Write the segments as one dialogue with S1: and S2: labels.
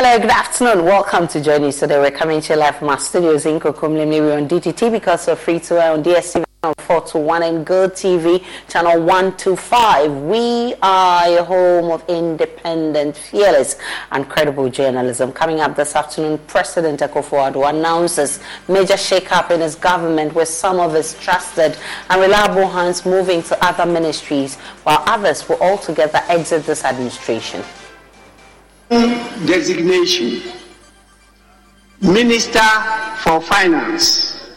S1: Hello, good afternoon. Welcome to JoyNews. Today we're coming to you live from our studios in Kokomlemle. We're on DTT because we're free to air on DSTV channel 421 and Go TV channel 125. We are a home of independent, fearless, and credible journalism. Coming up this afternoon, President Akufo-Addo announces major shake-up in his government with some of his trusted and reliable hands moving to other ministries, while others will altogether exit this administration
S2: designation Minister for Finance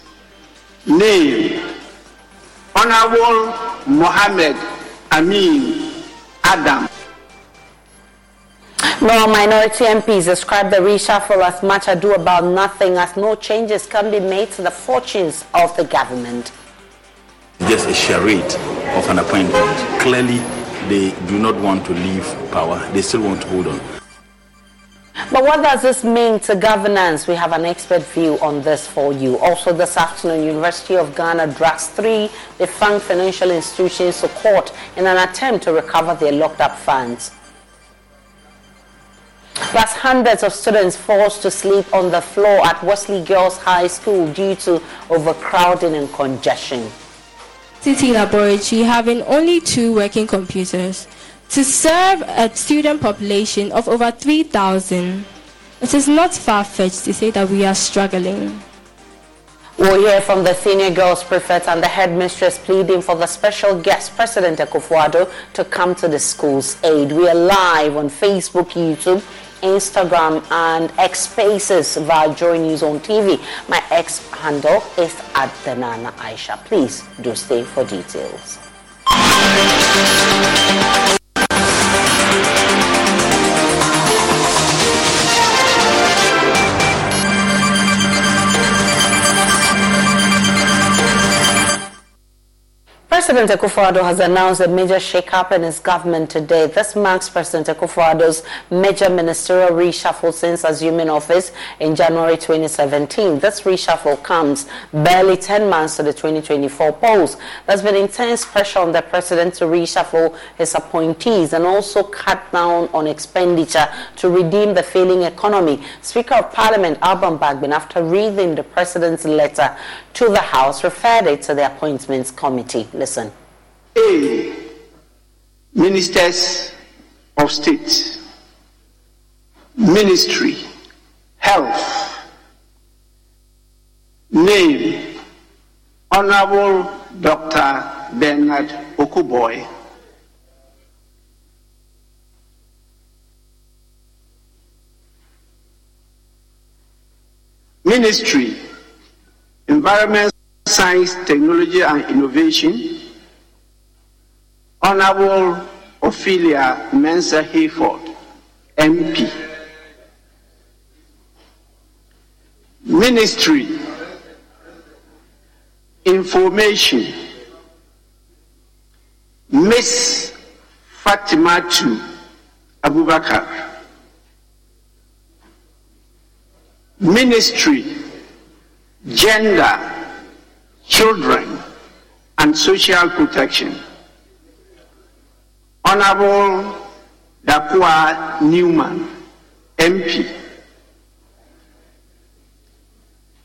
S2: name Honorable Mohammed Amin Adam.
S1: More minority MPs describe the reshuffle as much ado about nothing as no changes can be made to the fortunes of the government.
S3: Just a charade of an appointment. Clearly, they do not want to leave power. They still want to hold on.
S1: But what does this mean to governance? We have an expert view on this for you. Also this afternoon, University of Ghana drags three defunct financial institutions to court in an attempt to recover their locked up funds. Plus hundreds of students forced to sleep on the floor at Wesley Girls High School due to overcrowding and congestion.
S4: City laboratory having only two working computers to serve a student population of over 3,000, it is not far fetched to say that we are struggling.
S1: We'll hear from the senior girls prefect and the headmistress pleading for the special guest, President Akufo-Addo, to come to the school's aid. We are live on Facebook, YouTube, Instagram, and X Spaces via Joy News on TV. My X handle is at the Nana Aisha. Please do stay for details. President Akufo-Addo has announced a major shake-up in his government today. This marks President Akufo-Addo's major ministerial reshuffle since assuming office in January 2017. This reshuffle comes barely 10 months to the 2024 polls. There's been intense pressure on the president to reshuffle his appointees and also cut down on expenditure to redeem the failing economy. Speaker of Parliament Alban Bagbin, after reading the president's letter to the House, referred it to the Appointments Committee. Listen.
S2: A. Ministers of State, Ministry, Health. Name Honorable Dr. Bernard Okoe-Boye. Ministry, Environment, Science, Technology and Innovation, Honorable Ophelia Mensah Hayford, MP. Ministry, Information, Miss Fatimatu Abubakar. Ministry, Gender, Children, and Social Protection. Honorable Dakoa Newman, MP.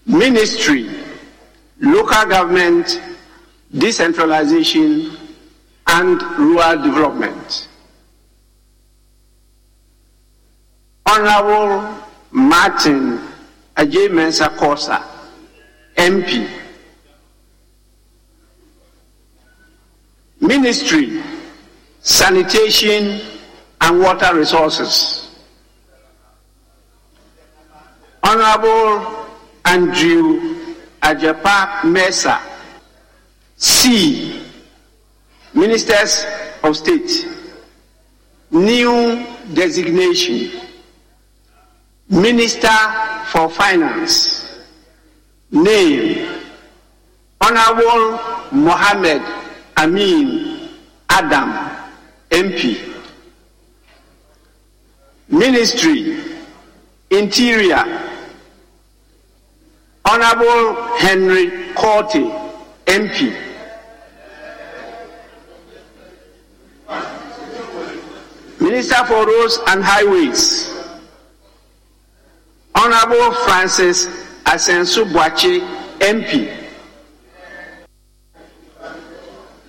S2: Ministry, Local Government, Decentralization, and Rural Development. Honorable Martin Adjei Mensah Korsah, MP. Ministry, Sanitation and Water Resources. Honorable Andrew Ajapa Mesa, C. Ministers of State. New designation. Minister for Finance. Name. Honorable Mohammed Amin Adam, MP. Ministry, Interior, Honorable Henry Quartey, MP. Minister for Roads and Highways, Honorable Francis Asenso Boakye, MP.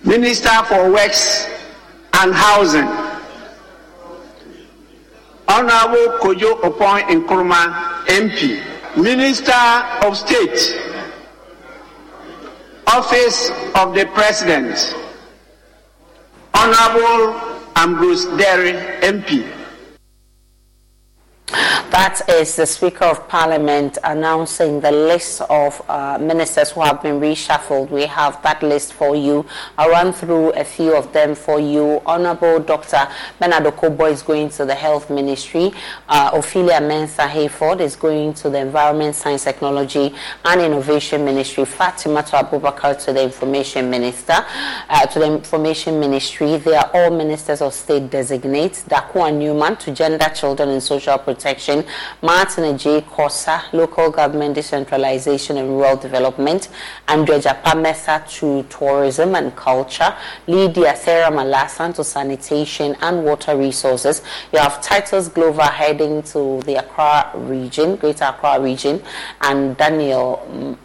S2: Minister for Works and Housing, Honorable Kojo Opon Nkrumah, MP. Minister of State, Office of the President, Honorable Ambrose Derry, MP.
S1: That is the Speaker of Parliament announcing the list of uh, ministers who have been reshuffled. We have that list for you. I'll run through a few of them for you. Honorable Dr. Bernard Okoe-Boye is going to the Health Ministry. Uh, Ophelia Mensah Hayford is going to the Environment, Science, Technology and Innovation Ministry. Fatima Abubakar to the Information Minister, uh, to the Information Ministry. They are all ministers of state designates. Dakoa Newman to Gender, Children and Social Protection. Martin J. Korsah, Local Government Decentralization and Rural Development, Andrew Egyapa Mercer to Tourism and Culture, Lydia Seyram Alhassan to Sanitation and Water Resources. You have Titus Glover heading to the Accra region, Greater Accra region, and Daniel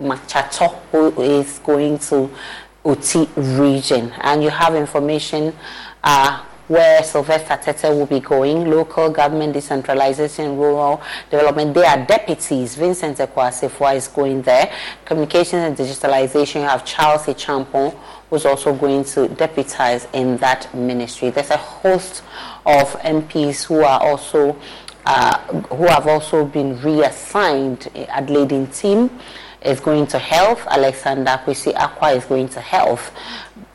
S1: Machator who is going to Oti region. And you have information uh, where Sylvester Tetteh will be going, local government decentralization, rural development. They are deputies. Vincent Ekow Assafuah is going there. Communications and digitalization, you have Charles Acheampong, who's also going to deputize in that ministry. There's a host of MPs who are also uh, who have also been reassigned. Adelaide Ntim is going to health. Alexander Kwesi Akwa is going to health.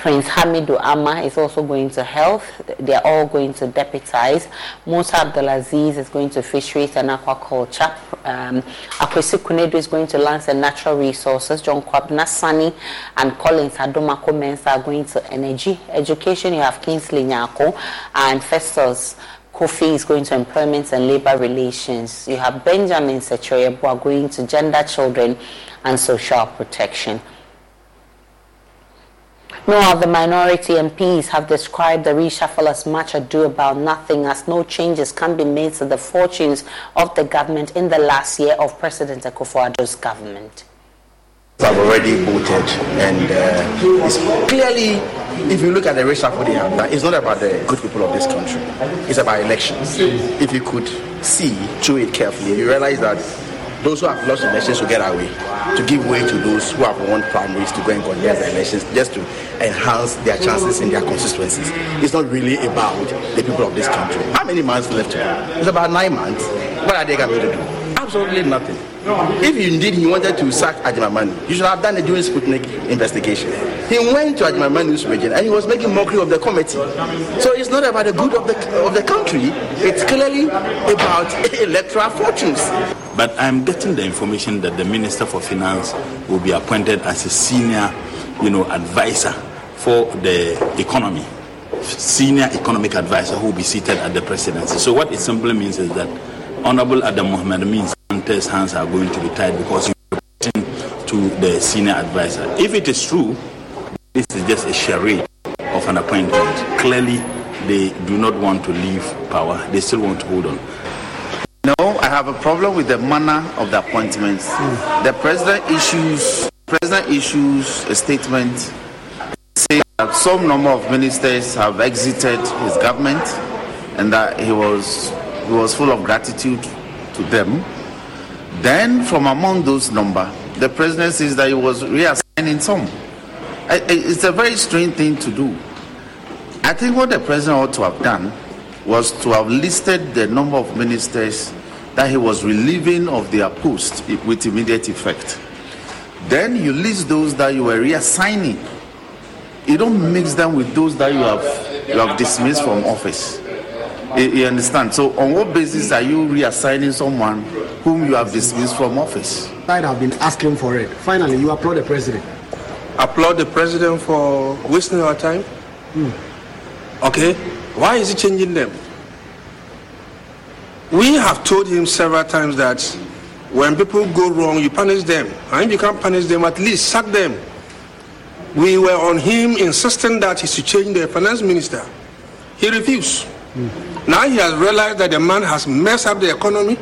S1: Prince Hamidu Armah is also going to health. They're all going to deputize. Musa Abdulaziz is going to fisheries and aquaculture. Um, Akwasi Konadu is going to lands and natural resources. John Kwabna Sani and Collins Adomako Mensah are going to energy. Education, you have Kingsley Nyarko and Festus Kofi is going to employment and labor relations. You have Benjamin Sechoyebo going to gender, children, and social protection. No of the minority MPs have described the reshuffle as much ado about nothing, as no changes can be made to the fortunes of the government in the last year of President Akufo-Addo's government.
S5: I've already voted, and uh, it's clearly, if you look at the reshuffle they have done, it's not about the good people of this country. It's about elections. If you could see through it carefully, you realize that those who have lost elections will get away to give way to those who have won primaries to go and contest the elections just to enhance their chances in their constituencies. It's not really about the people of this country. How many months left? It's about nine months. What are they going to do? Absolutely nothing. If indeed he wanted to sack Agyeman-Manu, you should have done it during Sputnik investigation. He went to Agyeman-Manu's region and he was making mockery of the committee. So it's not about the good of the of the country. It's clearly about electoral fortunes.
S3: But I'm getting the information that the Minister for Finance will be appointed as a senior, you know, advisor for the economy, senior economic advisor who will be seated at the presidency. So what it simply means is that Honorable Adam Mohamed means Sante's hands are going to be tied because he's reporting to the senior advisor. If it is true, this is just a charade of an appointment. Clearly, they do not want to leave power. They still want to hold on.
S6: No, I have a problem with the manner of the appointments. Mm. The president issues president issues a statement saying that some number of ministers have exited his government and that he was he was full of gratitude to them. Then, from among those number, the president says that he was reassigning some. It's a very strange thing to do. I think what the president ought to have done was to have listed the number of ministers that he was relieving of their post with immediate effect. Then you list those that you were reassigning. You don't mix them with those that you have you have dismissed from office. You, you understand? So on what basis are you reassigning someone whom you have dismissed from office?
S7: I have been asking for it. Finally, you applaud the president.
S8: Applaud the president for wasting our time? Hmm. Okay. Why is he changing them? We have told him several times that when people go wrong, you punish them. And if you can't punish them, at least sack them. We were on him insisting that he should change the finance minister. He refused. Mm. Now he has realized that the man has messed up the economy.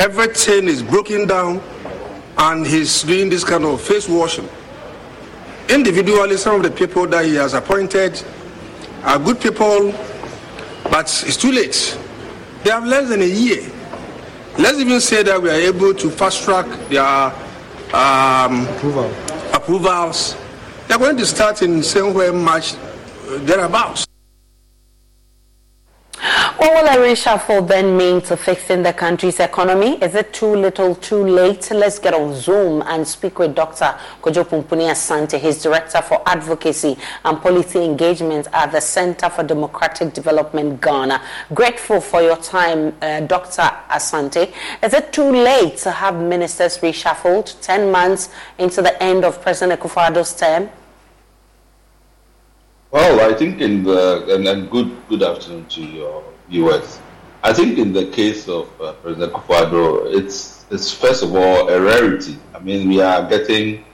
S8: Everything is broken down, and he's doing this kind of face washing. Individually, some of the people that he has appointed are good people, but it's too late. They have less than a year. Let's even say that we are able to fast track their um, Approval. approvals. They're going to start in somewhere March uh, thereabouts.
S1: What will a reshuffle then mean to fixing the country's economy? Is it too little, too late? Let's get on Zoom and speak with Dr. Kojo Pumpuni Asante, his Director for Advocacy and Policy Engagement at the Center for Democratic Development Ghana. Grateful for your time, uh, Dr. Asante. Is it too late to have ministers reshuffled 10 months into the end of President Akufo-Addo's term?
S9: Well, I think in the and, and good good afternoon to your viewers. I think in the case of uh, President Akufo-Addo, it's it's first of all a rarity. I mean, we are getting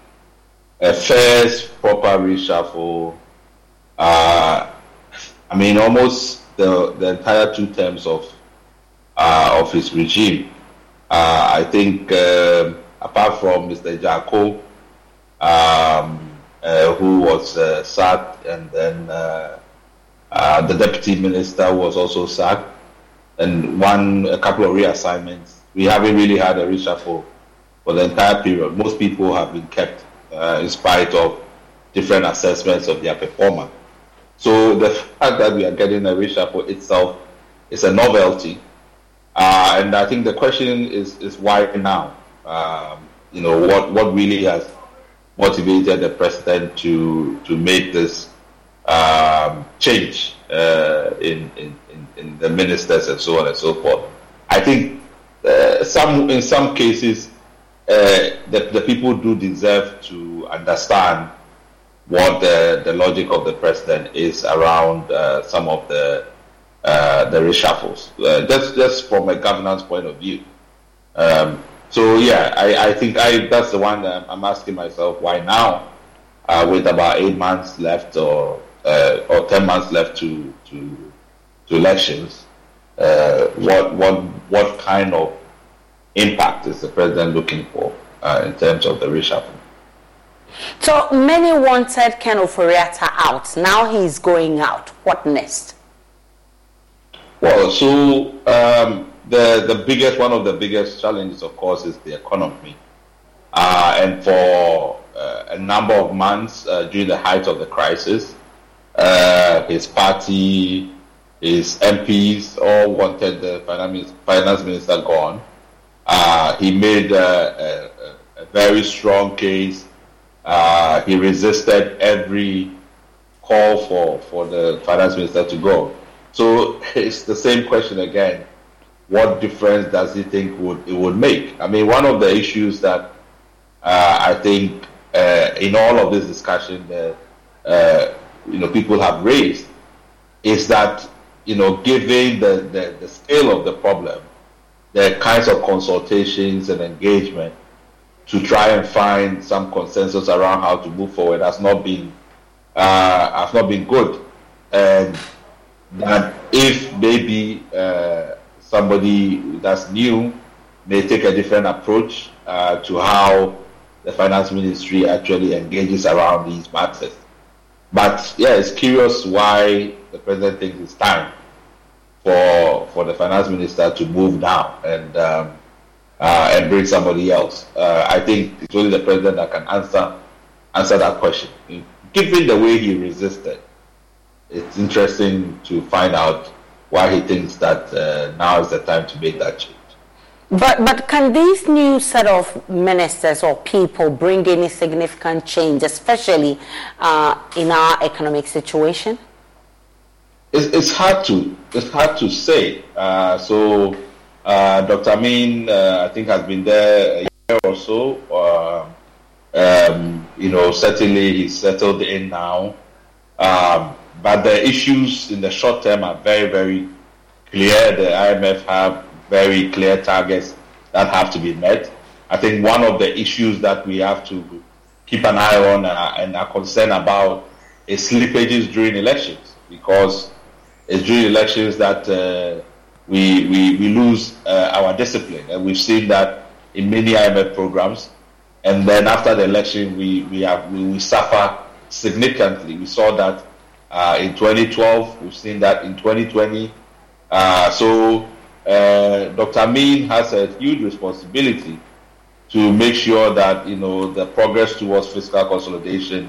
S9: a first proper reshuffle. Uh, I mean, almost the the entire two terms of uh, of his regime. Uh, I think uh, apart from Mr. Jarko. Um, uh, who was sacked, and then uh, the deputy minister was also sacked, and one a couple of reassignments. We haven't really had a reshuffle for the entire period. Most people have been kept in spite of different assessments of their performance. So the fact that we are getting a reshuffle itself is a novelty. Uh, and I think the question is, is why now? Um, you know, what, what really has motivated the president to to make this um, change uh, in, in, in the ministers and so on and so forth. I think uh, some in some cases uh, the, the people do deserve to understand what the, the logic of the president is around uh, some of the uh, the reshuffles. Uh, just just from a governance point of view. Um, so yeah, I, I think I that's the one that I'm asking myself why now, with about eight months left or uh, or ten months left to to to elections, uh, what what what kind of impact is the president looking for uh, in terms of the reshuffle?
S1: So many wanted Ken Ofori-Atta out. Now he's going out. What next?
S9: Well, so um, the, the biggest, one of the biggest challenges, of course, is the economy. Uh, and for uh, a number of months uh, during the height of the crisis, uh, his party, his MPs all wanted the finance, finance minister gone. Uh, he made a, a, a, very strong case. Uh, he resisted every call for, for the finance minister to go. So it's the same question again. What difference does he think would it would make? I mean, one of the issues that uh, I think uh, in all of this discussion that uh, you know people have raised is that you know, given the, the, the scale of the problem, the kinds of consultations and engagement to try and find some consensus around how to move forward has not been uh, has not been good, and that if maybe uh, somebody that's new may take a different approach uh, to how the finance ministry actually engages around these matters. But yeah, it's curious why the president thinks it's time for for the finance minister to move down and um, uh, and bring somebody else. Uh, I think it's only the president that can answer answer that question. Given the way he resisted, it's interesting to find out why he thinks that uh, now is the time to make that change.
S1: But but can these new set of ministers or people bring any significant change, especially uh, in our economic situation?
S9: It's, it's hard to it's hard to say. Uh, so uh, Dr. Amin, uh, I think, has been there a year or so. Uh, um, you know, certainly he's settled in now. Um, but the issues in the short term are very, very clear. The IMF have very clear targets that have to be met. I think one of the issues that we have to keep an eye on uh, and are concerned about is slippages during elections because it's during elections that uh, we, we, we lose uh, our discipline. And we've seen that in many IMF programs. And then after the election, we, we, have, we, we suffer significantly. We saw that uh, in 2012, we've seen that in 2020. Uh, so uh, Dr. Amin has a huge responsibility to make sure that you know the progress towards fiscal consolidation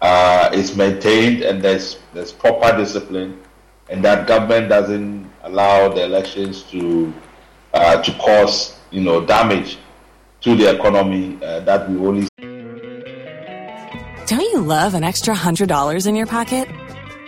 S9: uh, is maintained and there's there's proper discipline, and that government doesn't allow the elections to uh, to cause you know damage to the economy uh, that we only.
S10: Don't you love an extra hundred dollars in your pocket?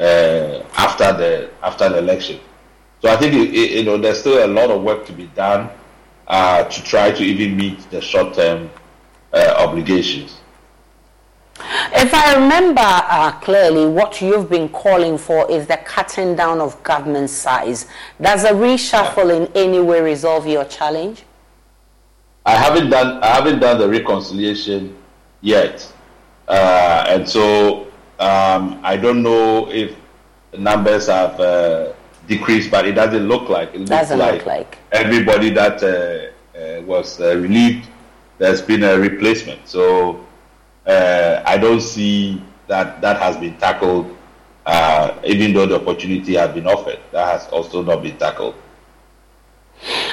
S9: Uh, after the after the election. So I think it, it, you know there's still a lot of work to be done uh, to try to even meet the short term uh, obligations.
S1: If I remember uh, clearly, what you've been calling for is the cutting down of government size. Does a reshuffle in any way resolve your challenge?
S9: I haven't done I haven't done the reconciliation yet, uh, and so um, I don't know if numbers have uh, decreased, but it doesn't look like. It
S1: doesn't
S9: like
S1: look like
S9: everybody that uh, uh, was uh, relieved, there's been a replacement. So uh, I don't see that that has been tackled, uh, even though the opportunity has been offered. That has also not been tackled.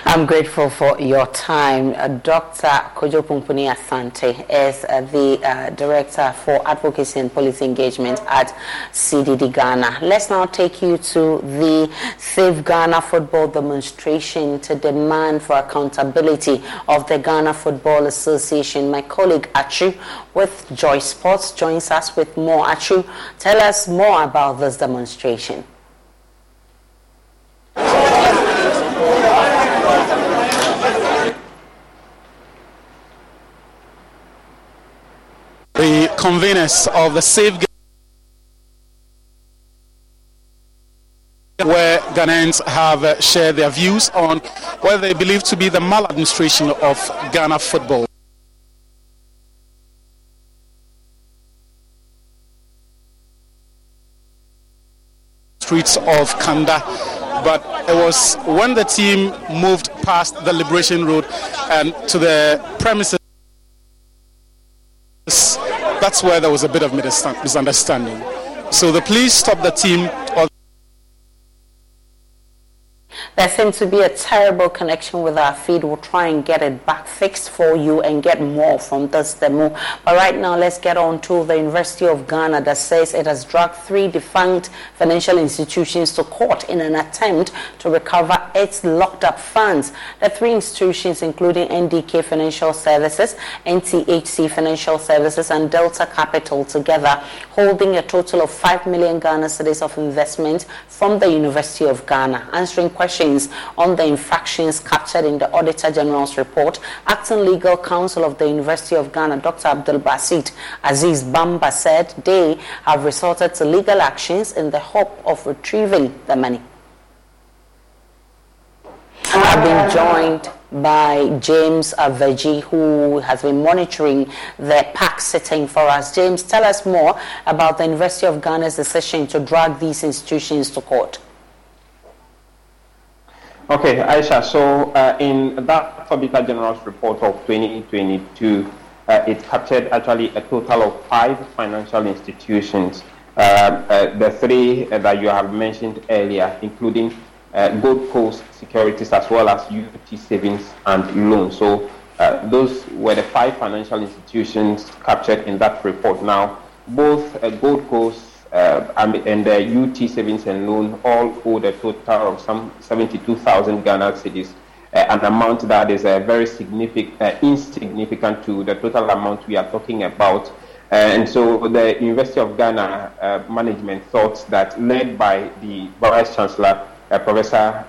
S1: I'm grateful for your time. Uh, Dr. Kojo Pumpuni Asante is uh, the uh, Director for Advocacy and Policy Engagement at CDD Ghana. Let's now take you to the Save Ghana football demonstration to demand for accountability of the Ghana Football Association. My colleague Achu with Joy Sports joins us with more. Achu, tell us more about this demonstration.
S11: Conveners of the Safe where Ghanaians have uh, shared their views on what they believe to be the maladministration of Ghana football. Streets of Kanda, but it was when the team moved past the Liberation Road and to the premises that's where there was a bit of misunderstanding. So the police stopped the team
S1: There seems to be a terrible connection with our feed. We'll try and get it back fixed for you and get more from this demo. But right now, let's get on to the University of Ghana that says it has dragged three defunct financial institutions to court in an attempt to recover its locked up funds. The three institutions, including NDK Financial Services, NTHC Financial Services, and Delta Capital, together holding a total of 5 million Ghana cedis of investment from the University of Ghana. Answering questions on the infractions captured in the Auditor General's report, acting legal counsel of the University of Ghana, Dr. Abdul Basit Aziz Bamba, said they have resorted to legal actions in the hope of retrieving the money. I've been joined by James Avedzi, who has been monitoring the PAC sitting for us. James, tell us more about the University of Ghana's decision to drag these institutions to court.
S12: Okay, Aisha, so uh, in that Auditor General's report of 2022, uh, it captured actually a total of five financial institutions. Uh, uh the three that you have mentioned earlier, including uh, Gold Coast Securities as well as UT Savings and Loans. So uh, those were the five financial institutions captured in that report. Now, both Gold Coast uh, and the UT savings and loan all owed a total of some 72,000 Ghana cedis, uh, an amount that is uh, very significant, uh, insignificant to the total amount we are talking about. Uh, and so the University of Ghana uh, management thought that, led by the Vice Chancellor, Professor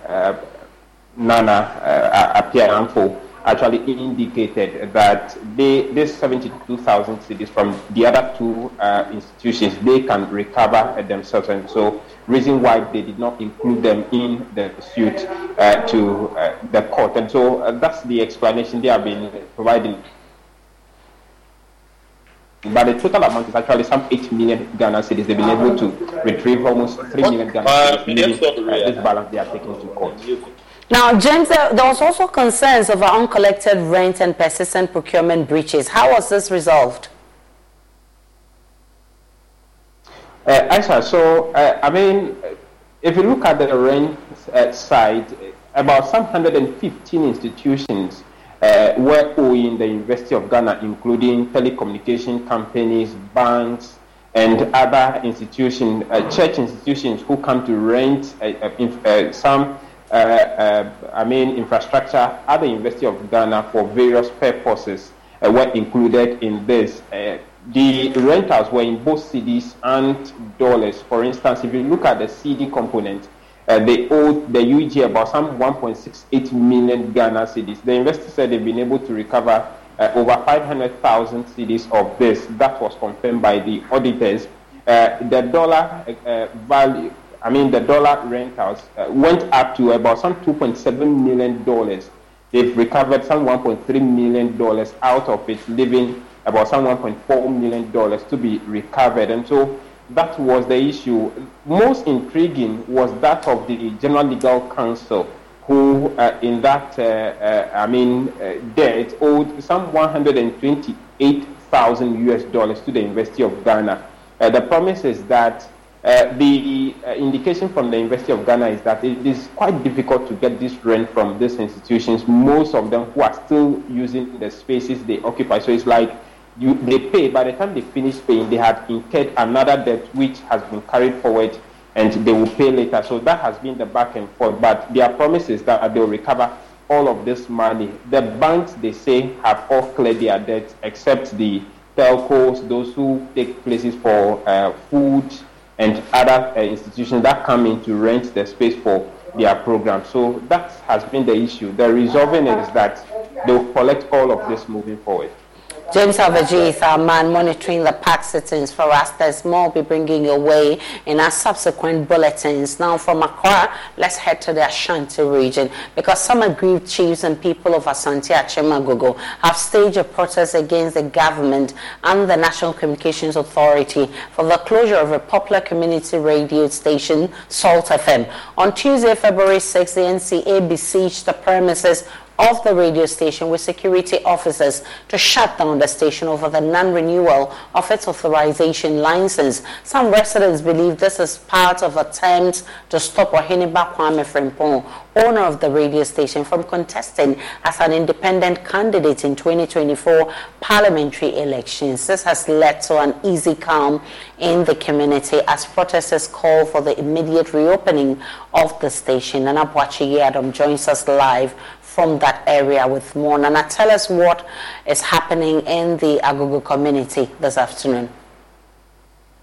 S12: Nana uh, Appiah-Amfo, actually indicated that they, this 72,000 cedis from the other two uh, institutions, they can recover themselves. And so reason why they did not include them in the suit uh, to uh, the court. And so uh, that's the explanation they have been providing. But the total amount is actually some 8 million Ghana cedis. They've been able to retrieve almost 3 million Ghana cedis, uh, this balance they are taking to court.
S1: Now, James, there, was also concerns over uncollected rent and persistent procurement breaches. How was this resolved?
S12: Uh, Aisha, so, uh, I mean, if you look at the rent uh, side, about some 115 institutions uh, were owing the University of Ghana, including telecommunication companies, banks, and other institutions, uh, church institutions who come to rent uh, some uh, uh, I mean, infrastructure at the University of Ghana for various purposes uh, were included in this. the rentals were in both cedis and dollars. For instance, if you look at the cedi component, uh, they owed the UG about some 1.68 million Ghana cedis. The investor said they've been able to recover uh, over 500,000 cedis of this. That was confirmed by the auditors. Uh, the dollar value I mean, the dollar rentals uh, went up to about some 2.7 million dollars. They've recovered some 1.3 million dollars out of it, leaving about some 1.4 million dollars to be recovered. And so that was the issue. Most intriguing was that of the General Legal Counsel, who uh, in that, uh, uh I mean, uh, debt owed some 128,000 US dollars to the University of Ghana. Uh, the promise is that uh, the uh, indication from the University of Ghana is that it is quite difficult to get this rent from these institutions, most of them who are still using the spaces they occupy. So it's like you, they pay, by the time they finish paying, they have incurred another debt which has been carried forward and they will pay later. So that has been the back and forth. But their promise is that they will recover all of this money. The banks, they say, have all cleared their debts except the telcos, those who take places for uh, food and other uh, institutions that come in to rent the space for their program. So that has been the issue. The resolving is that they will collect all of this moving forward.
S1: James Avedzi is our man monitoring the PAC sittings for us. There's more we'll be bringing your way in our subsequent bulletins. Now from Accra, let's head to the Ashanti region because some aggrieved chiefs and people of Asante Akyem Agogo have staged a protest against the government and the National Communications Authority for the closure of a popular community radio station, Salt FM. On Tuesday, February 6, the NCA besieged the premises of the radio station with security officers to shut down the station over the non-renewal of its authorization license. Some residents believe this is part of attempts to stop Ohiniba Kwame Frimpong, owner of the radio station, from contesting as an independent candidate in 2024 parliamentary elections. This has led to an easy calm in the community as protesters call for the immediate reopening of the station. Nana Boakye Yiadom joins us live from that area with more. Nana, tell us what is happening in the Agogo community this afternoon.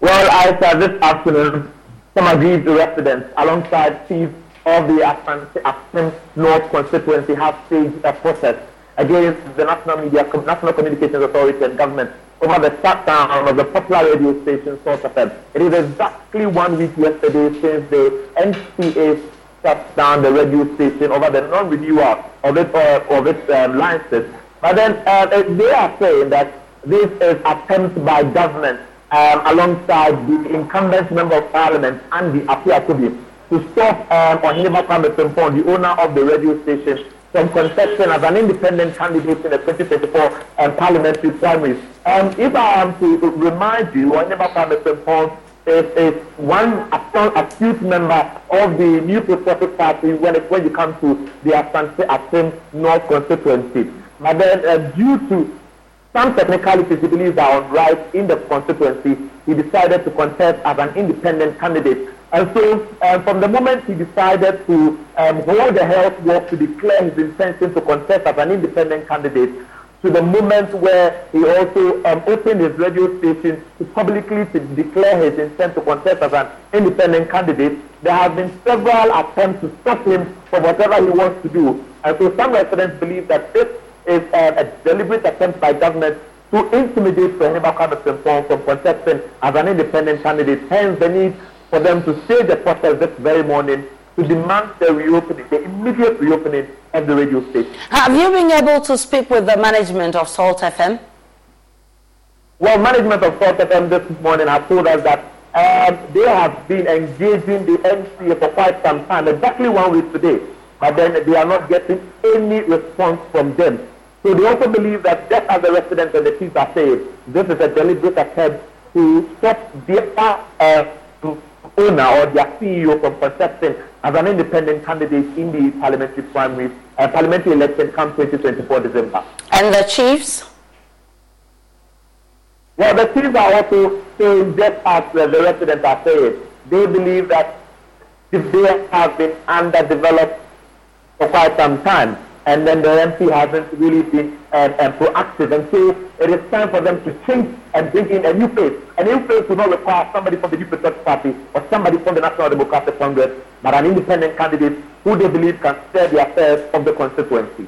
S13: Well, I said this afternoon, some aggrieved residents alongside chief of the Aspen North constituency have staged a protest against the National Media, National Communications Authority and government over the shutdown of the popular radio station Source FM. It is exactly one week yesterday since the NCA shut down the radio station over the non-renewal of its, uh, of its um, licenses. But then uh, they are saying that this is attempt by government um, alongside the incumbent member of parliament and the Apia to stop um, Ohiniba Kwame Frimpong, the owner of the radio station, from contesting as an independent candidate in the 2024 um, parliamentary primaries. Um, if I am to remind you, Ohiniba Kwame Frimpong is, is one astute member of the New Patriotic Party when, it, when you come to the Asante Akyem North constituency. But then, uh, due to some technicalities he believes are on right in the constituency, he decided to contest as an independent candidate. And so, um, from the moment he decided to um, hold the health walk to declare his intention to contest as an independent candidate, to the moment where he also um, opened his radio station to publicly to declare his intent to contest as an independent candidate. There have been several attempts to stop him from whatever he wants to do. And so some residents believe that this is um, a deliberate attempt by government to intimidate Kwame Frimpong from contesting as an independent candidate. Hence the need for them to stage a protest this very morning to demand the reopening, the immediate reopening of the radio station.
S1: Have you been able to speak with the management of Salt FM?
S13: Well, management of Salt FM this morning have told us that um, they have been engaging the NCA for quite some time, exactly one week today, but then they are not getting any response from them. So they also believe that just as the residents and the chiefs are saying, this is a deliberate attempt to stop their uh, owner or their CEO from contesting as an independent candidate in the parliamentary primary, uh, parliamentary election come 2024 December.
S1: And the chiefs?
S13: Well, the chiefs are also saying just as uh, the residents are saying, they believe that they have been underdeveloped for quite some time, and then the MP hasn't really been um, um, proactive. And so it is time for them to change and bring in a new face. A new face will not require somebody from the New Patriotic Party or somebody from the National Democratic Congress, but an independent candidate who they believe can the affairs of the constituency.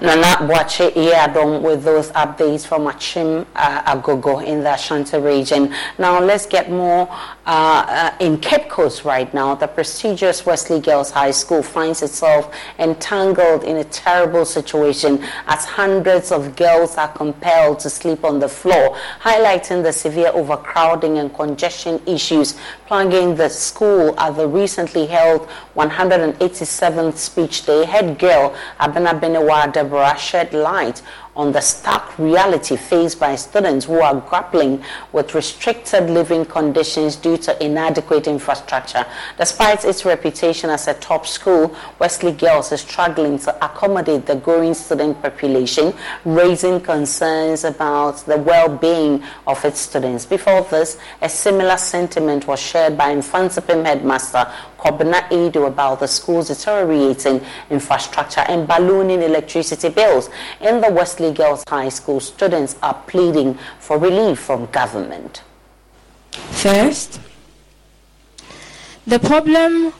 S1: Nana Boakye Yiadom with those updates from Akyem uh, Agogo in the Ashanti region. Now let's get more uh, uh, in Cape Coast right now. The prestigious Wesley Girls High School finds itself entangled in a terrible situation as hundreds of girls are compelled to sleep on the floor, highlighting the severe overcrowding and congestion issues plaguing the school at the recently held 187th Speech Day. Head girl Abena Benewad Deborah shed light on the stark reality faced by students who are grappling with restricted living conditions due to inadequate infrastructure. Despite its reputation as a top school, Wesley Girls is struggling to accommodate the growing student population, raising concerns about the well-being of its students. Before this, a similar sentiment was shared by Mfantsipim headmaster Kobna Edo about the school's deteriorating infrastructure and ballooning electricity bills. In the Wesley Girls High School, students are pleading for relief from government.
S4: First, the problem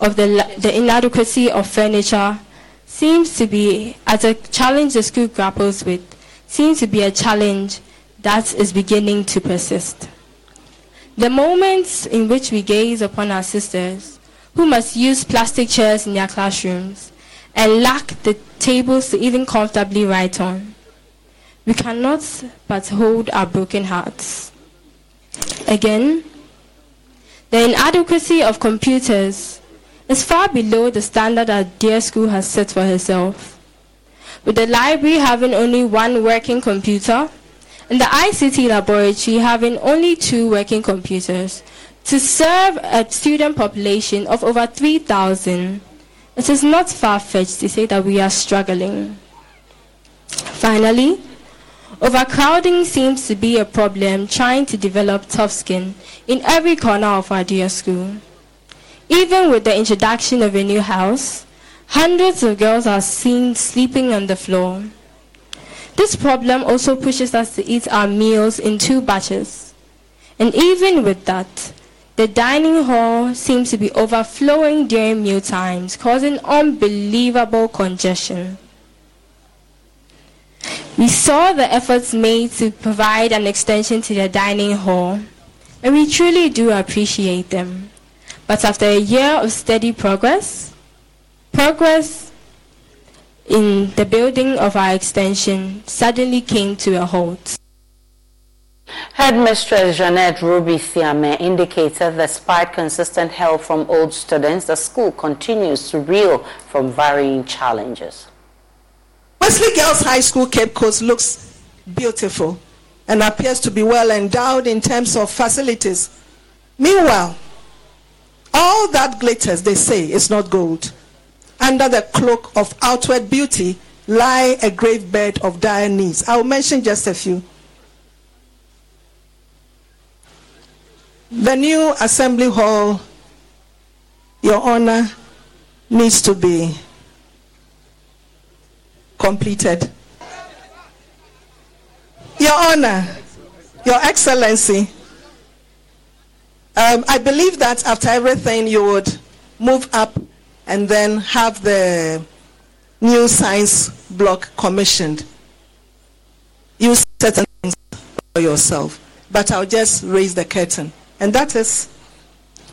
S4: of the, the inadequacy of furniture seems to be, as a challenge the school grapples with, seems to be a challenge that is beginning to persist. The moments in which we gaze upon our sisters who must use plastic chairs in their classrooms and lack the tables to even comfortably write on. We cannot but hold our broken hearts. Again, the inadequacy of computers is far below the standard our dear school has set for herself. With the library having only one working computer and the ICT laboratory having only two working computers to serve a student population of over 3,000, it is not far-fetched to say that we are struggling. Finally, overcrowding seems to be a problem trying to develop tough skin in every corner of our dear school. Even with the introduction of a new house, hundreds of girls are seen sleeping on the floor. This problem also pushes us to eat our meals in two batches. And even with that, the dining hall seems to be overflowing during meal times, causing unbelievable congestion. We saw the efforts made to provide an extension to the dining hall, and we truly do appreciate them. But after a year of steady progress, progress in the building of our extension suddenly came to a halt.
S1: Headmistress Jeanette Ruby Thiame indicated that, despite consistent help from old students, the school continues to reel from varying challenges.
S14: Wesley Girls High School Cape Coast looks beautiful and appears to be well endowed in terms of facilities. Meanwhile, all that glitters, they say, is not gold. Under the cloak of outward beauty lie a grave bed of dire needs. I'll mention just a few. The new assembly hall, Your Honor, needs to be completed. Your Honor, Your Excellency, um, I believe that after everything you would move up and then have the new science block commissioned. You certain things for yourself, but I'll just raise the curtain. And that is,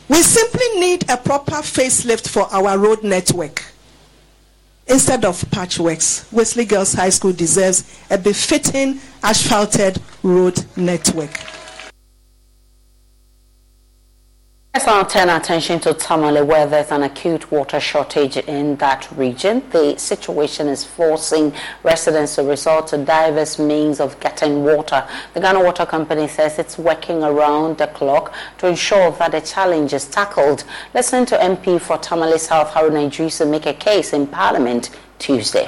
S14: we simply need a proper facelift for our road network. Instead of patchworks, Wesley Girls High School deserves a befitting asphalted road network.
S1: Let's now turn our attention to Tamale, where there's an acute water shortage in that region. The situation is forcing residents to resort to diverse means of getting water. The Ghana Water Company says it's working around the clock to ensure that the challenge is tackled. Listen to MP for Tamale South, Haruna Iddrisu, make a case in Parliament Tuesday.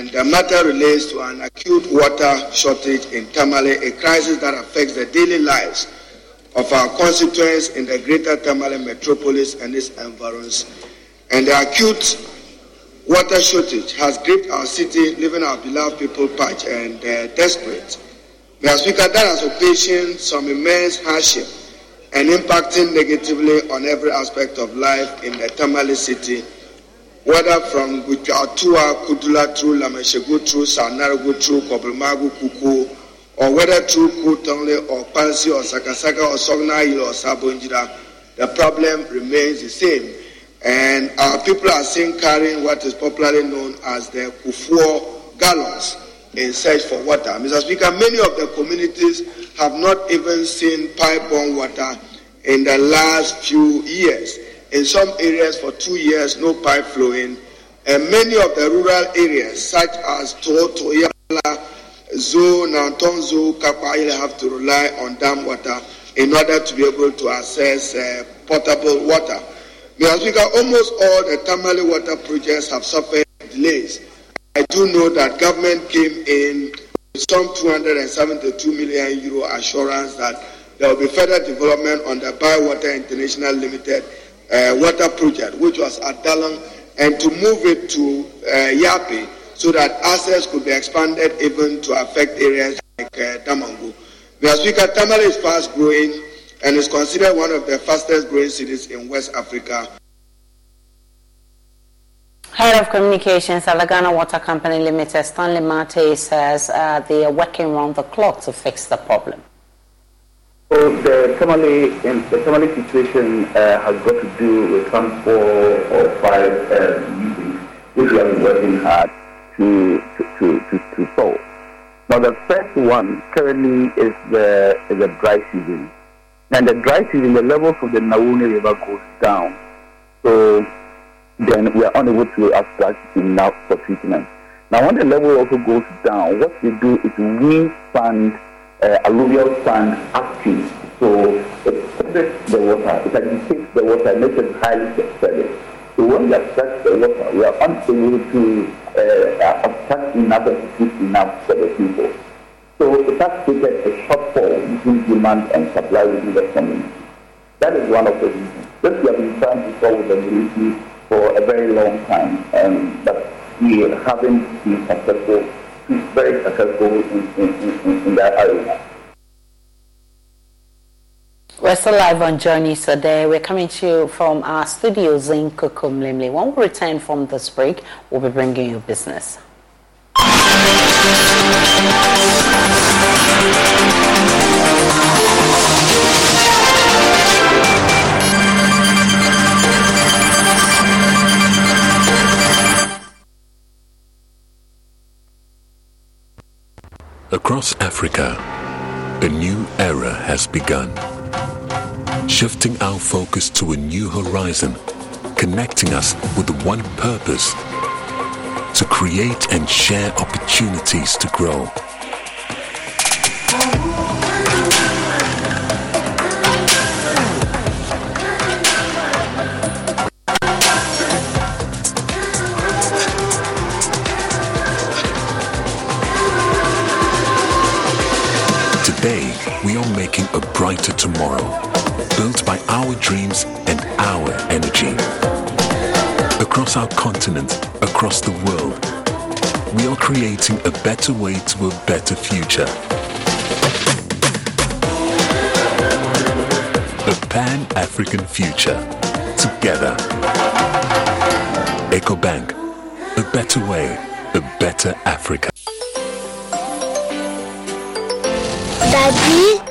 S15: the matter relates to an acute water shortage in Tamale, a crisis that affects the daily lives of our constituents in the greater Tamale metropolis and its environs. And the acute water shortage has gripped our city, leaving our beloved people parched and uh, desperate. Mr. Speaker, that has occasioned some immense hardship and impacting negatively on every aspect of life in the Tamale city whether from Gujatua, Kudula through Lameshegu through Sanaragu through Kobrimagu, Kuku, or whether through Kutonle or Pansi or Sakasaka or Sogna or Sabonjira, the problem remains the same. And our people are seen carrying what is popularly known as the Kufuor gallons in search for water. Mr. Speaker, many of the communities have not even seen pipe-borne water in the last few years in some areas for two years, no pipe flowing. And many of the rural areas, such as Toto, Yala, Zoo, Nanton Zoo, have to rely on dam water in order to be able to access uh, potable water. Mr. Speaker, almost all the Tamale water projects have suffered delays. I do know that government came in with some 272 million euro assurance that there will be further development on the Bywater International Limited uh, water project, which was at Dalang, and to move it to uh, Yapi so that access could be expanded even to affect areas like uh, Damangu. Mr. Speaker, Tamale is fast growing and is considered one of the fastest growing cities in West Africa.
S1: Head of Communications at Lagana Water Company Limited, Stanley Martey, says uh, they are working round the clock to fix the problem.
S16: So the Tamale, the Tamale situation uh, has got to do with some four or five uh, meetings which we have been working hard to, to, to, to, solve. Now the first one currently is the, is the dry season. And the dry season, the level of the Nawuni River goes down. So then we are unable to abstract enough for treatment. Now when the level also goes down, what we do is we fund uh, alluvial sand active. So it separates the water, it agitates the water, makes it highly separated. So when we abstract the water, we are unable to uh, abstract enough and produce enough for the people. So it has created a shortfall between demand and supply within the community. That is one of the reasons. This we have been trying to solve the community for a very long time, um, but we haven't been successful, very successful in, in, in, in that.
S1: We're still live on JoyNews today. We're coming to you from our studios in Kokomlemle. When we return from this break, we'll be bringing you business.
S17: Across Africa, a new era has begun. Shifting our focus to a new horizon, connecting us with one purpose to create and share opportunities to grow. Are making a brighter tomorrow, built by our dreams and our energy.
S18: across our continent, across the world. We are creating a better way to a better future. A Pan-African future. Together. EcoBank. A better way, a better Africa.
S19: Daddy,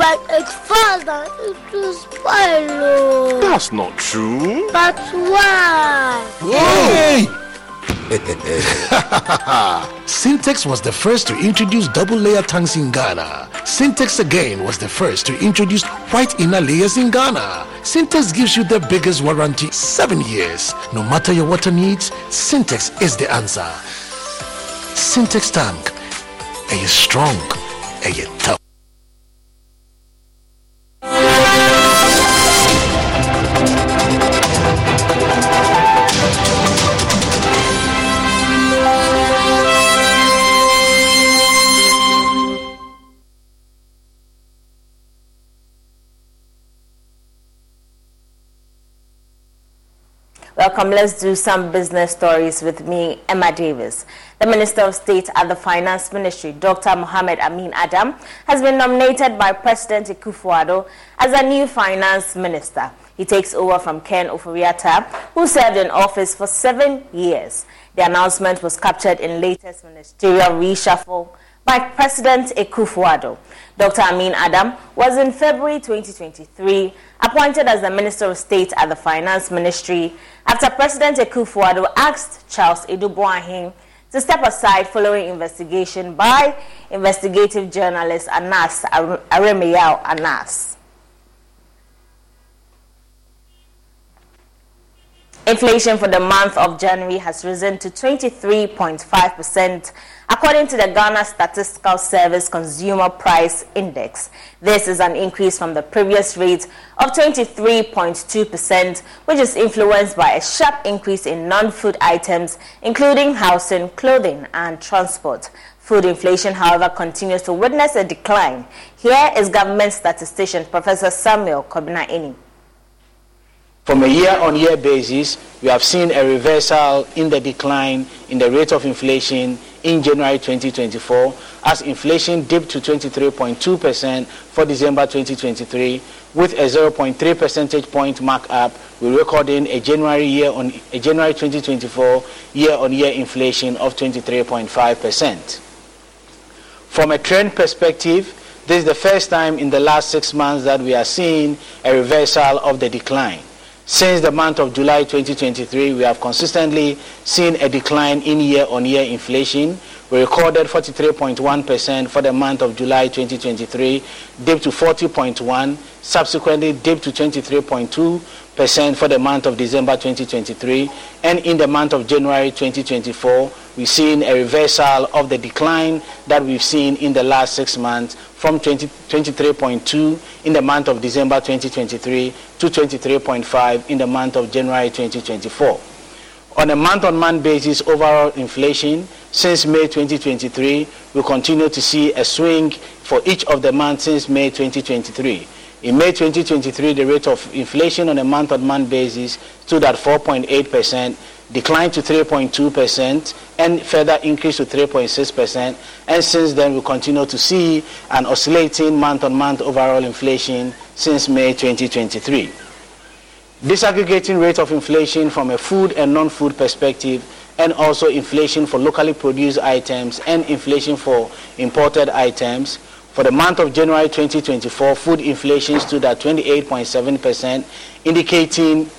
S19: When it falls down, it will spoil. oh.
S20: That's not true.
S19: But why?
S7: Hey! Sintex was the first to introduce double layer tanks in Ghana. Sintex again was the first to introduce white inner layers in Ghana. Sintex gives you the biggest warranty, seven years. No matter your water needs, Sintex is the answer. Sintex tank. Are you strong? Are you tough?
S21: Welcome. Let's do some business stories with me, Emma Davis. The Minister of State at the Finance Ministry, Dr. Mohamed Amin Adam, has been nominated by President Akufo-Addo as a new finance minister. He takes over from Ken Ofori-Atta, who served in office for seven years. The announcement was captured in latest ministerial reshuffle by President Akufo-Addo. Dr. Amin Adam was in February 2023 appointed as the Minister of State at the Finance Ministry after President Akufo-Addo asked Charles Adu Boahen to step aside following investigation by investigative journalist Anas Aremeyao Anas. Inflation for the month of January has risen to 23.5%, according to the Ghana Statistical Service Consumer Price Index. This is an increase from the previous rate of 23.2%, which is influenced by a sharp increase in non food items, including housing, clothing, and transport. Food inflation, however, continues to witness a decline. Here is government statistician Professor Samuel Kobina Annim.
S22: From a year-on-year basis, we have seen a reversal in the decline in the rate of inflation in January 2024 as inflation dipped to 23.2% for December 2023 with a 0.3 percentage point markup. We're recording a January year on a January 2024 year-on-year inflation of 23.5%. From a trend perspective, this is the first time in the last six months that we are seeing a reversal of the decline. Since the month of July 2023, we have consistently seen a decline in year-on-year inflation. We recorded 43.1% for the month of July 2023, dipped to 40.1, subsequently dipped to 23.2% for the month of December 2023, and in the month of January 2024, we've seen a reversal of the decline that we've seen in the last six months from 20, 23.2 in the month of December 2023 to 23.5 in the month of January 2024. On a month-on-month basis, overall inflation since May 2023, we continue to see a swing for each of the months since May 2023. In May 2023, the rate of inflation on a month-on-month basis stood at 4.8%, declined to 3.2%, and further increased to 3.6%. And since then, we continue to see an oscillating month-on-month overall inflation since May 2023. Disaggregating rate of inflation from a food and non-food perspective and also inflation for locally produced items and inflation for imported items. For the month of January 2024, food inflation stood at 28.7%, indicating,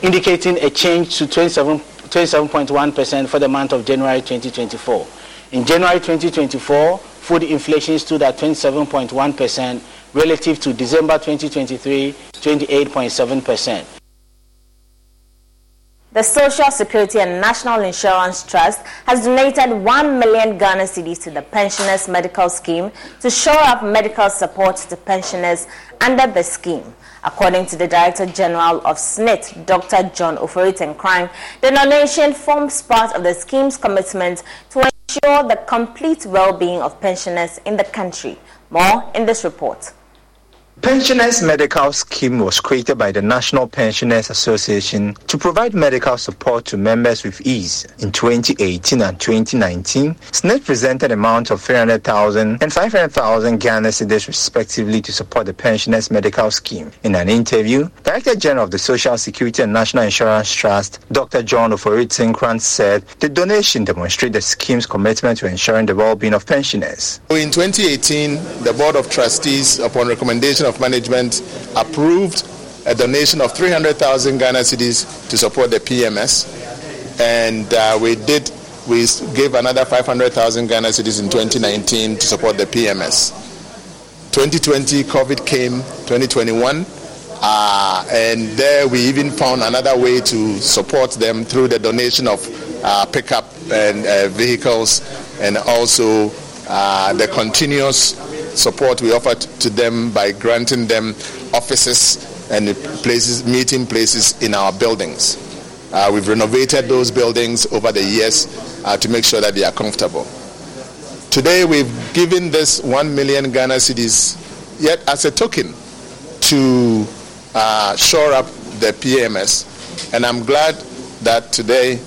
S22: indicating a change to 27, 27.1% for the month of January 2024. In January 2024, food inflation stood at 27.1% relative to December 2023, 28.7%.
S21: The Social Security and National Insurance Trust has donated 1 million Ghana cedis to the Pensioners Medical Scheme to shore up medical support to pensioners under the scheme. According to the Director General of SSNIT, Dr. John Ofori-Tenkorang, the donation forms part of the scheme's commitment to ensure the complete well-being of pensioners in the country. More in this report.
S23: Pensioners Medical Scheme was created by the National Pensioners Association to provide medical support to members with ease. In 2018 and 2019, SSNIT presented amounts of 300,000 and 500,000 Ghana cedis respectively to support the Pensioners Medical Scheme. In an interview, Director General of the Social Security and National Insurance Trust, Dr. John Ofori-Tenkorang said the donation demonstrates the scheme's commitment to ensuring the well-being of pensioners.
S24: In 2018, the Board of Trustees, upon recommendation of Management approved a donation of 300,000 Ghana cedis to support the PMS, and uh, we did we gave another 500,000 Ghana cedis in 2019 to support the PMS. 2020 COVID came, 2021. Uh, and there we even found another way to support them through the donation of uh, pickup and uh, vehicles and also uh, the continuous support we offered to them by granting them offices and places, meeting places in our buildings. Uh, we've renovated those buildings over the years uh, to make sure that they are comfortable. Today, we've given this 1 million Ghana cedis yet as a token to uh, shore up the PMS. And I'm glad that today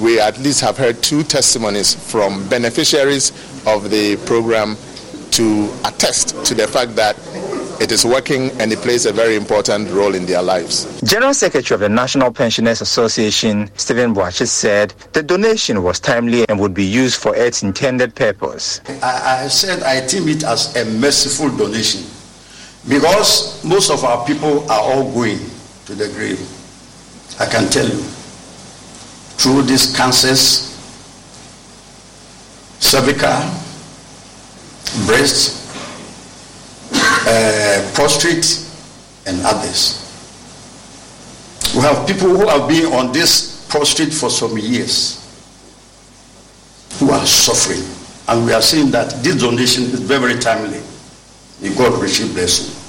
S24: we at least have heard two testimonies from beneficiaries of the program to attest to the fact that it is working and it plays a very important role in their lives.
S23: General Secretary of the National Pensioners Association, Stephen Boakye, said the donation was timely and would be used for its intended purpose.
S25: I, I said I deem it as a merciful donation because most of our people are all going to the grave. I can tell you, through these cancers, cervical, breast, uh, prostate, and others. We have people who have been on this prostrate for some years who are suffering. And we are seeing that this donation is very, very timely. May God richly bless you.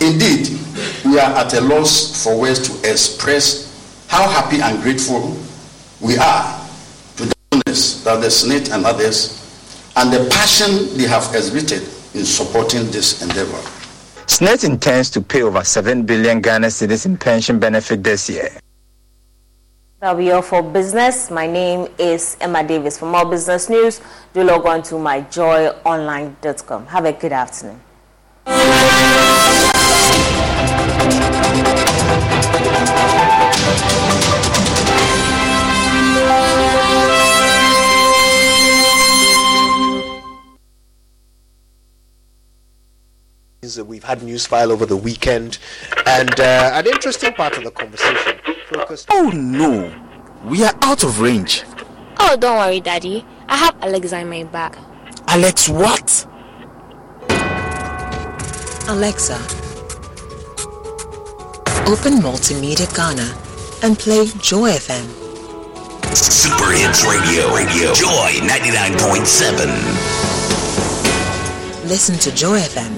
S25: Indeed, we are at a loss for words to express how happy and grateful we are that the SSNIT and others, and the passion they have exhibited in supporting this endeavor.
S23: SSNIT intends to pay over 7 billion Ghana cedis in pension benefit this year.
S21: That'll be all for business. My name is Emma Davis. For more business news, do log on to myjoyonline.com. Have a good afternoon.
S26: We've had news file over the weekend, and uh, an interesting part of the conversation focused.
S27: Oh no, we are out of range.
S28: Oh, don't worry, Daddy. I have Alexa in my bag.
S27: Alex, what?
S29: Alexa, open Multimedia Ghana and play Joy FM.
S30: Super Hits Radio, Radio, Joy 99.7.
S29: Listen to Joy FM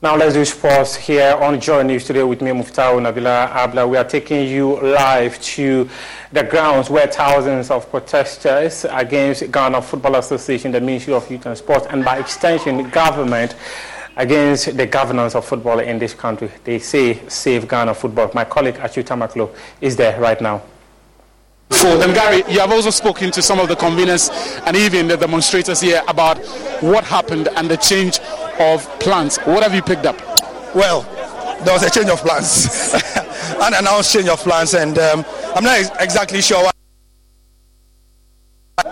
S31: Now let's do sports here on Joy News today with me, Muftau Nabila Abla. We are taking you live to the grounds where thousands of protesters against Ghana Football Association, the Ministry of Youth and Sports, and by extension, the government against the governance of football in this country. They say save Ghana football. My colleague Achuta Maklo is there right now.
S32: For them, Gary, you have also spoken to some of the conveners and even the demonstrators here about what happened and the change of plans. What have you picked up?
S33: Well, there was a change of plans, unannounced change of plans, and um, I'm not ex- exactly sure why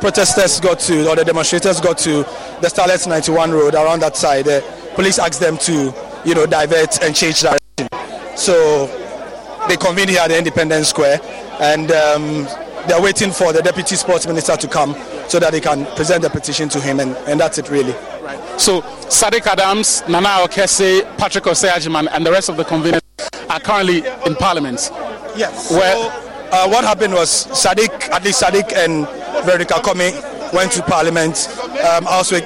S33: protesters got to, or the demonstrators got to the Starlet 91 road around that side. The police asked them to, you know, divert and change direction. So they convened here at the Independence Square, and um, they're waiting for the deputy sports minister to come so that they can present the petition to him, and, and that's it really.
S32: So Sadiq Adams, Nana Okese, Patrick Osei and the rest of the conveners are currently in Parliament.
S33: Yes. Where so, uh, what happened was Sadiq, at least Sadiq and Veronica Komi went to Parliament. Um, also,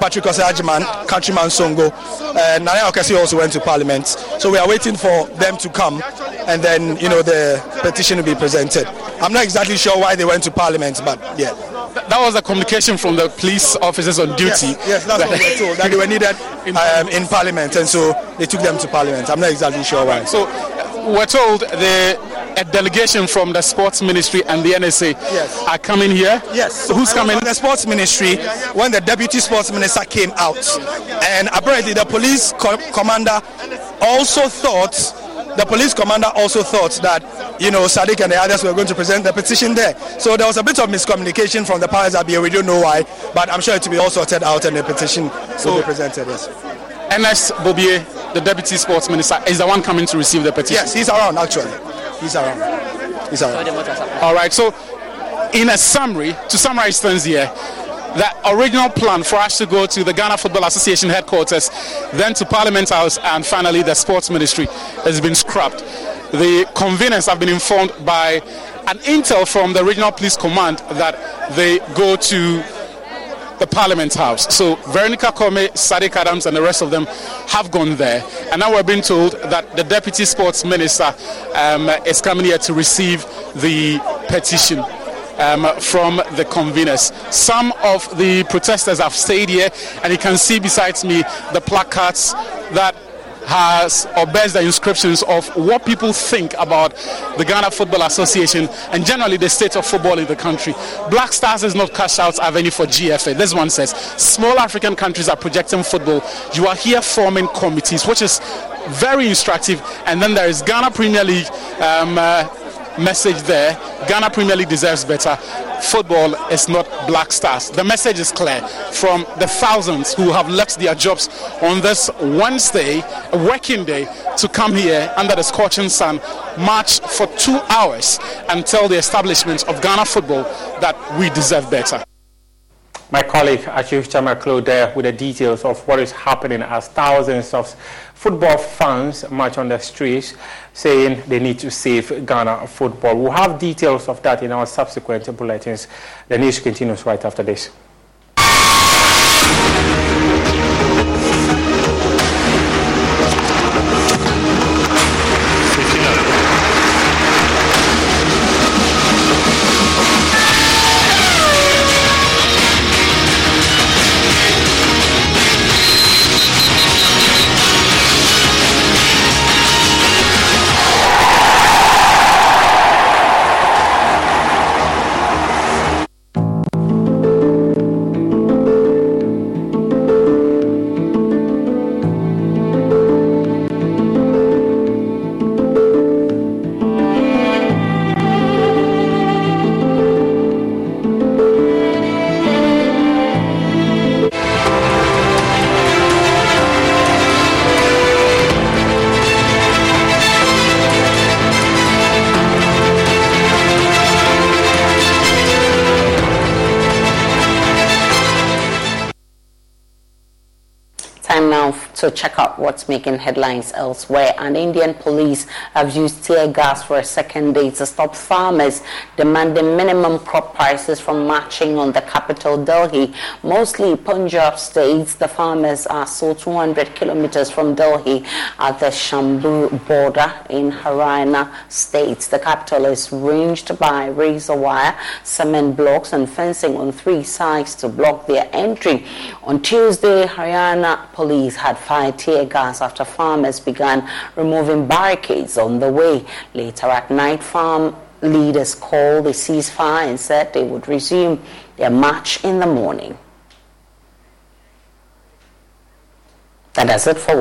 S33: Patrick Osei countryman Songo, and Nana Okese also went to Parliament. So we are waiting for them to come, and then you know the petition will be presented. I'm not exactly sure why they went to Parliament, but yeah
S32: that was the communication from the police officers on duty.
S33: Yes, yes that's what we were told. That they were needed um, in Parliament, and so they took them to Parliament. I'm not exactly sure why.
S32: So we're told the a delegation from the sports ministry and the NSA
S33: yes.
S32: are coming here.
S33: Yes. So
S32: who's coming?
S33: The sports ministry when the deputy sports minister came out, and apparently the police co- commander also thought the police commander also thought that, you know, Sadiq and the others were going to present the petition there. So there was a bit of miscommunication from the powers that be. We don't know why, but I'm sure it will be all sorted out and the petition so, will be presented. Yes.
S32: Evans Bobie, the deputy sports minister, is the one coming to receive the petition.
S33: Yes, he's around actually. He's around. He's around.
S32: All right. So, in a summary, to summarize things here, that original plan for us to go to the Ghana Football Association headquarters, then to Parliament House, and finally the Sports Ministry has been scrapped. The conveners have been informed by an intel from the Regional Police Command that they go to the Parliament House. So Veronica Kome, Sadiq Adams, and the rest of them have gone there. And now we're being told that the Deputy Sports Minister um, is coming here to receive the petition um, from the conveners. Some of the protesters have stayed here, and you can see besides me the placards that has or bears the inscriptions of what people think about the Ghana Football Association and generally the state of football in the country. Black Stars is not cash out avenue for GFA. This one says small African countries are projecting football. You are here forming committees, which is very instructive. And then there is Ghana Premier League. Um, uh, message there. Ghana Premier League deserves better. Football is not black stars. The message is clear from the thousands who have left their jobs on this Wednesday, a working day, to come here under the scorching sun, march for two hours and tell the establishment of Ghana football that we deserve better.
S31: My colleague Achif Chamaklo there with the details of what is happening as thousands of football fans march on the streets saying they need to save Ghana football. We'll have details of that in our subsequent bulletins. The news continues right after this.
S1: Check out what's making headlines elsewhere. And Indian police have used tear gas for a second day to stop farmers demanding minimum crop prices from marching on the capital Delhi. Mostly Punjab states, the farmers are so 200 kilometers from Delhi at the Shambhu border in Haryana state. The capital is ringed by razor wire, cement blocks and fencing on three sides to block their entry. On Tuesday, Haryana police had fired tear gas after farmers began removing barricades on the way. Later at night, farm leaders called a ceasefire and said they would resume their march in the morning. That does it for